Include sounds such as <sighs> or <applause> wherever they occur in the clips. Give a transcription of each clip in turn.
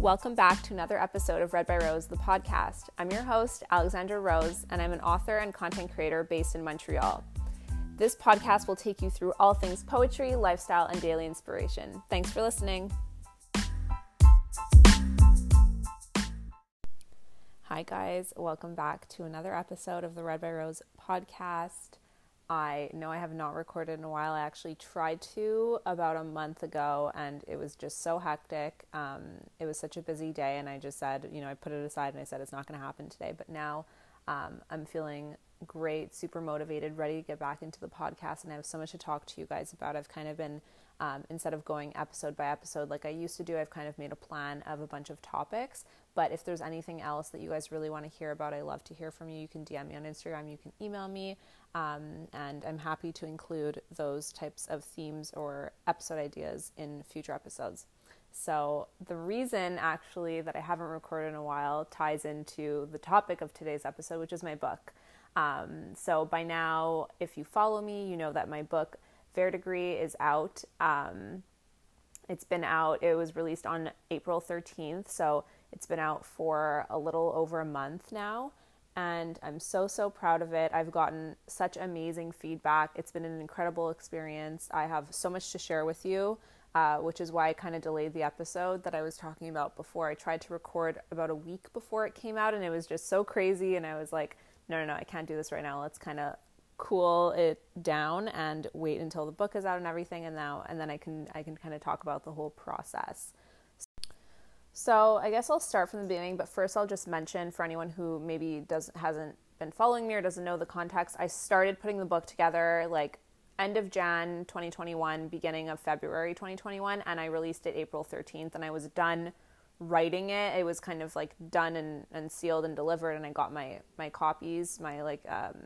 Welcome back to another episode of Read by Rose, the podcast. I'm your host, Alexandra Rose, and I'm an author and content creator based in Montreal. This podcast will take you through all things poetry, lifestyle, and daily inspiration. Thanks for listening. Hi, guys. Welcome back to another episode of the Read by Rose podcast. I know I have not recorded in a while. I actually tried to about a month ago, and it was just so hectic. Um, it was such a busy day, and I just said, you know, I put it aside and I said it's not going to happen today. But now um, I'm feeling great, super motivated, ready to get back into the podcast, and I have so much to talk to you guys about. I've kind of been, um, instead of going episode by episode like I used to do, I've kind of made a plan of a bunch of topics. But if there's anything else that you guys really want to hear about, I love to hear from you. You can DM me on Instagram, you can email me. Um, and I'm happy to include those types of themes or episode ideas in future episodes. So, the reason actually that I haven't recorded in a while ties into the topic of today's episode, which is my book. Um, so, by now, if you follow me, you know that my book, Verdigris, is out. Um, it's been out, it was released on April 13th. So, it's been out for a little over a month now and I'm so, so proud of it. I've gotten such amazing feedback. It's been an incredible experience. I have so much to share with you, uh, which is why I kind of delayed the episode that I was talking about before. I tried to record about a week before it came out, and it was just so crazy. And I was like, no, no, no, I can't do this right now. Let's kind of cool it down and wait until the book is out and everything and now and then I can I can kind of talk about the whole process. So I guess I'll start from the beginning, but first I'll just mention for anyone who maybe doesn't hasn't been following me or doesn't know the context. I started putting the book together like end of Jan 2021, beginning of February 2021, and I released it April 13th, and I was done writing it. It was kind of like done and, and sealed and delivered, and I got my my copies, my like um,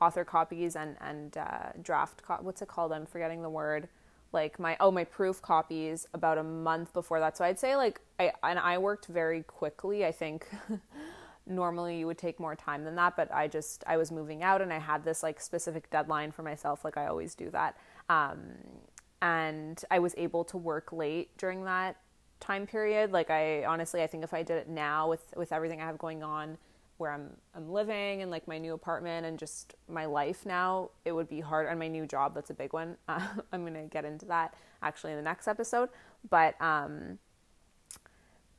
author copies and and uh, draft. Co- what's it called? I'm forgetting the word like my oh my proof copies about a month before that. So I'd say like I and I worked very quickly. I think <laughs> normally you would take more time than that, but I just I was moving out and I had this like specific deadline for myself like I always do that. Um, and I was able to work late during that time period. Like I honestly I think if I did it now with with everything I have going on where I'm I'm living and like my new apartment and just my life now, it would be hard. And my new job, that's a big one. Uh, <laughs> I'm gonna get into that actually in the next episode, but um,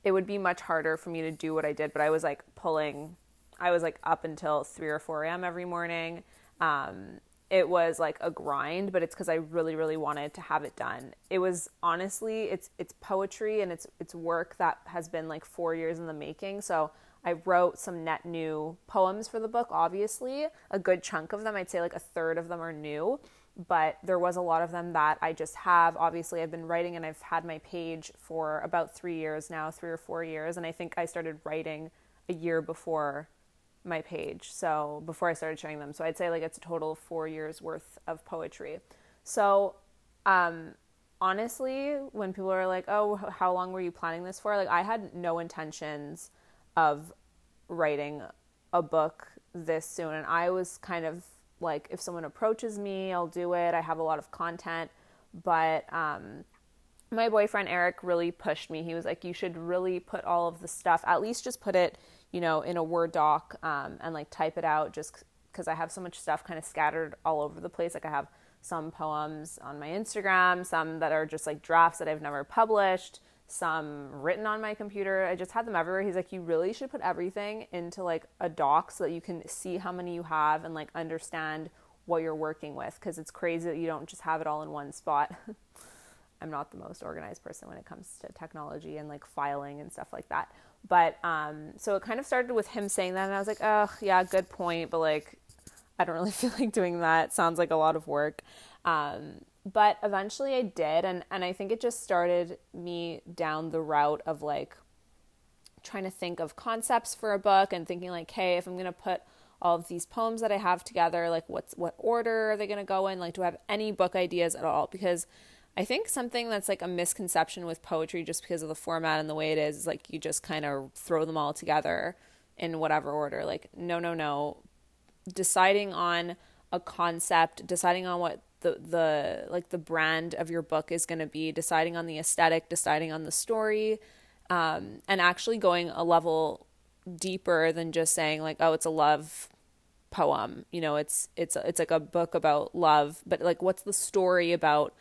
it would be much harder for me to do what I did. But I was like pulling, I was like up until three or four a.m. every morning. Um, it was like a grind, but it's because I really, really wanted to have it done. It was honestly, it's it's poetry and it's it's work that has been like four years in the making. So I wrote some net new poems for the book, obviously. A good chunk of them, I'd say like a third of them are new, but there was a lot of them that I just have. Obviously, I've been writing and I've had my page for about three years now, three or four years. And I think I started writing a year before my page. So before I started showing them. So I'd say like it's a total of four years worth of poetry. So, um, honestly, when people are like, oh, how long were you planning this for? Like, I had no intentions of writing a book this soon. And I was kind of like, if someone approaches me, I'll do it. I have a lot of content. But um, my boyfriend Eric really pushed me. He was like, you should really put all of the stuff, at least just put it, you know, in a Word doc um, and like type it out just because I have so much stuff kind of scattered all over the place. Like I have some poems on my Instagram, some that are just like drafts that I've never published, some written on my computer. I just had them everywhere. He's like, you really should put everything into like a doc so that you can see how many you have and like understand what you're working with because it's crazy that you don't just have it all in one spot. <laughs> I'm not the most organized person when it comes to technology and like filing and stuff like that. But um, so it kind of started with him saying that, and I was like, oh, yeah, good point. But like, I don't really <laughs> feel like doing that. It sounds like a lot of work. Um, but eventually I did and and I think it just started me down the route of like trying to think of concepts for a book and thinking like hey if I'm going to put all of these poems that I have together like what's what order are they going to go in? Like do I have any book ideas at all? Because I think something that's like a misconception with poetry just because of the format and the way it is is like you just kind of throw them all together in whatever order. Like no no no. Deciding on a concept deciding on what the the like the brand of your book is going to be deciding on the aesthetic deciding on the story um, and actually going a level deeper than just saying like oh it's a love poem. You know it's it's it's like a book about love but like what's the story about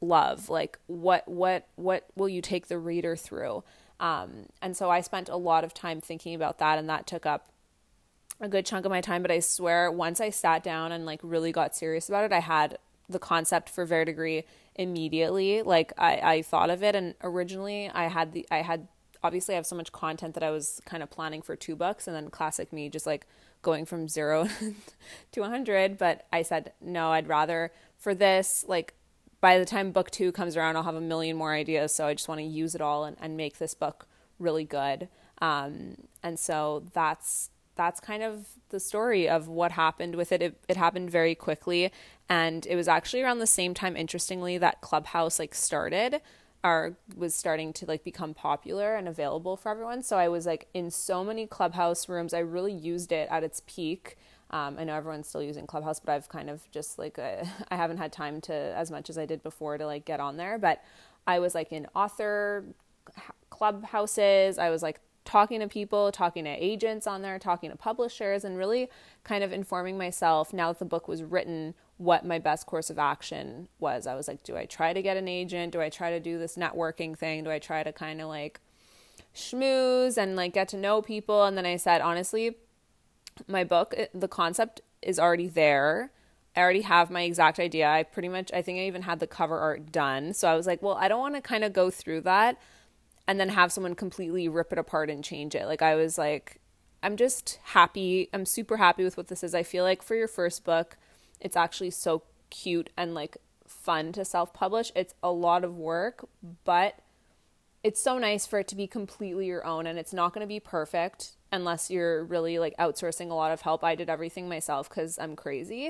love? Like what what what will you take the reader through? Um, and so i spent a lot of time thinking about that and that took up a good chunk of my time but i swear once i sat down and like really got serious about it i had the concept for verdigris immediately like i i thought of it and originally i had the i had obviously i have so much content that i was kind of planning for two books and then classic me just like going from zero <laughs> to a 100 but i said no i'd rather for this like by the time book two comes around, I'll have a million more ideas. So I just want to use it all and, and make this book really good. Um, and so that's that's kind of the story of what happened with it. it. It happened very quickly, and it was actually around the same time, interestingly, that Clubhouse like started or was starting to like become popular and available for everyone. So I was like in so many Clubhouse rooms. I really used it at its peak. Um, I know everyone's still using Clubhouse, but I've kind of just like uh, <laughs> I haven't had time to as much as I did before to like get on there. But I was like in author clubhouses. I was like talking to people, talking to agents on there, talking to publishers, and really kind of informing myself now that the book was written what my best course of action was. I was like, do I try to get an agent? Do I try to do this networking thing? Do I try to kind of like schmooze and like get to know people? And then I said, honestly, my book, the concept is already there. I already have my exact idea. I pretty much, I think I even had the cover art done. So I was like, well, I don't want to kind of go through that and then have someone completely rip it apart and change it. Like, I was like, I'm just happy. I'm super happy with what this is. I feel like for your first book, it's actually so cute and like fun to self publish. It's a lot of work, but it's so nice for it to be completely your own and it's not going to be perfect unless you're really like outsourcing a lot of help. I did everything myself because I'm crazy.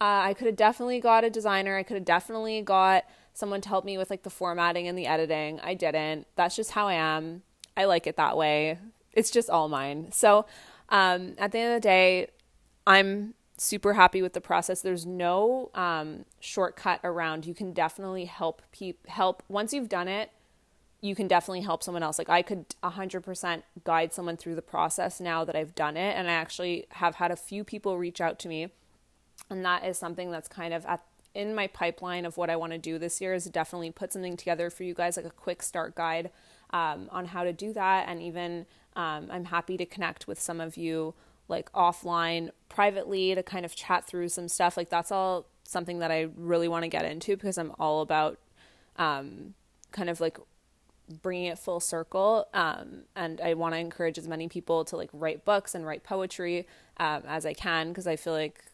Uh, I could have definitely got a designer. I could have definitely got someone to help me with like the formatting and the editing. I didn't. That's just how I am. I like it that way. It's just all mine. So um, at the end of the day, I'm super happy with the process. There's no um, shortcut around. You can definitely help people help once you've done it you can definitely help someone else. Like I could 100% guide someone through the process now that I've done it. And I actually have had a few people reach out to me. And that is something that's kind of at in my pipeline of what I want to do this year is definitely put something together for you guys, like a quick start guide um, on how to do that. And even um, I'm happy to connect with some of you like offline privately to kind of chat through some stuff. Like that's all something that I really want to get into because I'm all about um, kind of like bringing it full circle. Um, and I want to encourage as many people to like write books and write poetry um, as I can because I feel like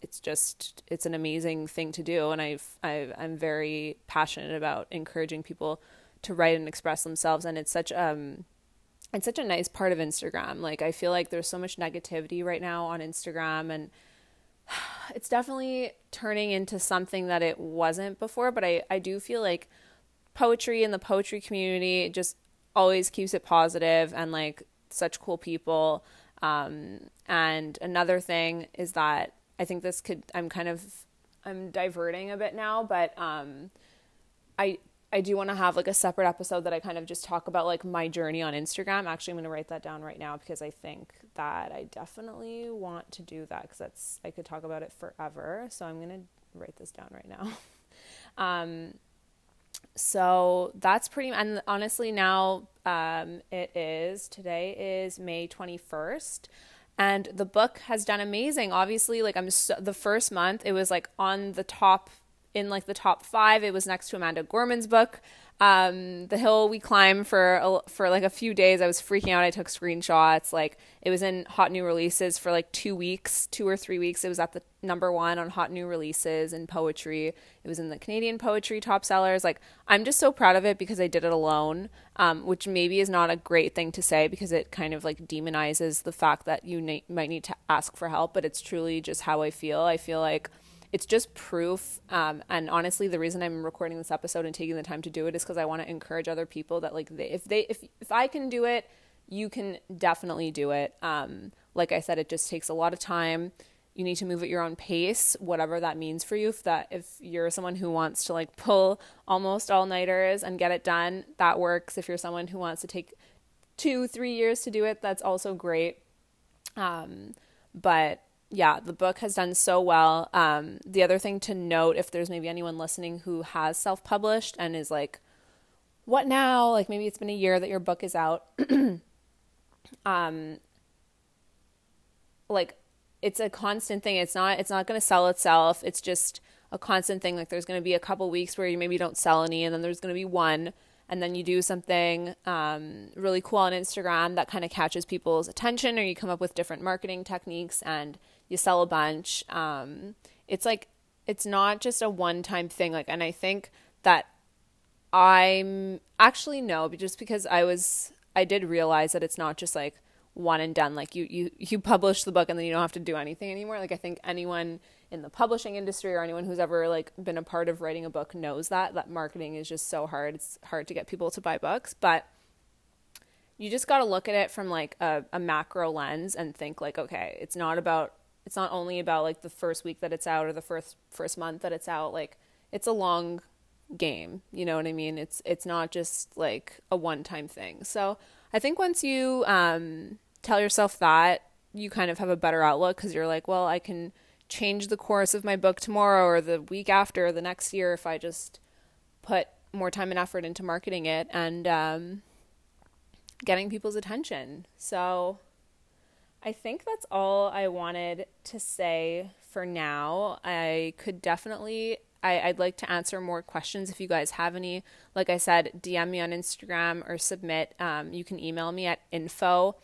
it's just it's an amazing thing to do, and I've, i I'm very passionate about encouraging people to write and express themselves, and it's such um it's such a nice part of Instagram. Like I feel like there's so much negativity right now on Instagram and <sighs> it's definitely turning into something that it wasn't before, but I I do feel like poetry and the poetry community just always keeps it positive and like such cool people. Um, and another thing is that I think this could, I'm kind of, I'm diverting a bit now, but um, I, I do want to have like a separate episode that I kind of just talk about like my journey on Instagram. Actually, I'm going to write that down right now because I think that I definitely want to do that because that's I could talk about it forever. So I'm going to write this down right now. <laughs> um, so that's pretty and honestly now um, it is today is may 21st and the book has done amazing. Obviously like i'm so, the first month it was like on the top in like the top five it was next to amanda gorman's book um, the hill we climb for a, for like a few days. I was freaking out. I took screenshots. Like it was in hot new releases for like two weeks, two or three weeks. It was at the number one on hot new releases in poetry. It was in the Canadian poetry top sellers. Like I'm just so proud of it because I did it alone, um, which maybe is not a great thing to say because it kind of like demonizes the fact that you might need to ask for help. But it's truly just how I feel. I feel like it's just proof. Um, and honestly, the reason I'm recording this episode and taking the time to do it is because I want to encourage other people that like they, if they if if I can do it, you can definitely do it. Um, like I said, it just takes a lot of time. you need to move at your own pace, whatever that means for you. If that if you're someone who wants to like pull almost all nighters and get it done, that works. If you're someone who wants to take two, three years to do it, that's also great. Um, but yeah, the book has done so well. Um, the other thing to note, if there's maybe anyone listening who has self published and is like, what now? Like maybe it's been a year that your book is out. <clears throat> um, like it's a constant thing. It's not it's not going to sell itself. It's just a constant thing. Like there's going to be a couple weeks where you maybe don't sell any, and then there's going to be one, and then you do something um, really cool on Instagram that kind of catches people's attention, or you come up with different marketing techniques and you sell a bunch. Um, it's like it's not just a one time thing. Like, and I think that I'm actually no, just because I was I did realize that it's not just like one and done. Like you you you publish the book and then you don't have to do anything anymore. Like I think anyone in the publishing industry or anyone who's ever like been a part of writing a book knows that that marketing is just so hard. It's hard to get people to buy books, but you just got to look at it from like a, a macro lens and think like okay, it's not about it's not only about like the first week that it's out or the first first month that it's out. Like it's a long game, you know what I mean? It's it's not just like a one-time thing. So, I think once you um tell yourself that, you kind of have a better outlook because you're like, well, I can change the course of my book tomorrow or the week after or the next year if I just put more time and effort into marketing it and um, getting people's attention. So I think that's all I wanted to say for now. I could definitely I, would like to answer more questions if you guys have any. Like I said, DM me on Instagram or submit. Um, you can email me at info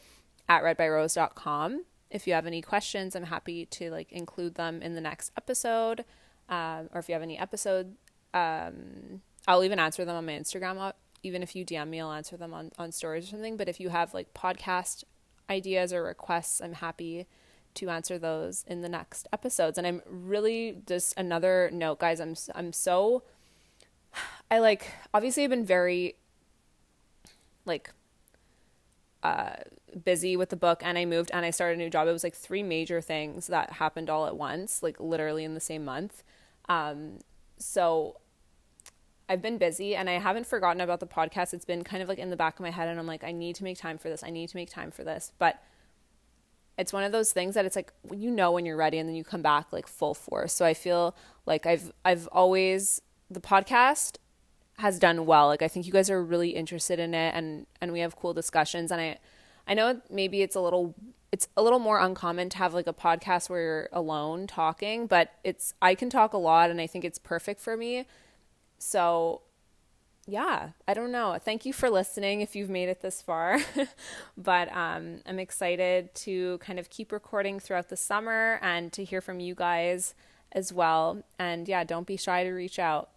at readbyrose.com. If you have any questions, I'm happy to like include them in the next episode. Um, or if you have any episode, um, I'll even answer them on my Instagram. Even if you DM me, I'll answer them on, on stories or something. But if you have like podcast ideas or requests, I'm happy to answer those in the next episodes. And I'm really just another note, guys. I'm I'm so I like obviously I've been very like uh, busy with the book and I moved and I started a new job. It was like three major things that happened all at once, like literally in the same month. Um, so I've been busy and I haven't forgotten about the podcast. It's been kind of like in the back of my head and I'm like, I need to make time for this. I need to make time for this. But it's one of those things that it's like you know when you're ready and then you come back like full force. So I feel like I've I've always the podcast has done well. Like I think you guys are really interested in it and and we have cool discussions and I I know maybe it's a little it's a little more uncommon to have like a podcast where you're alone talking, but it's I can talk a lot and I think it's perfect for me. So yeah, I don't know. Thank you for listening if you've made it this far. <laughs> but um, I'm excited to kind of keep recording throughout the summer and to hear from you guys as well. And yeah, don't be shy to reach out.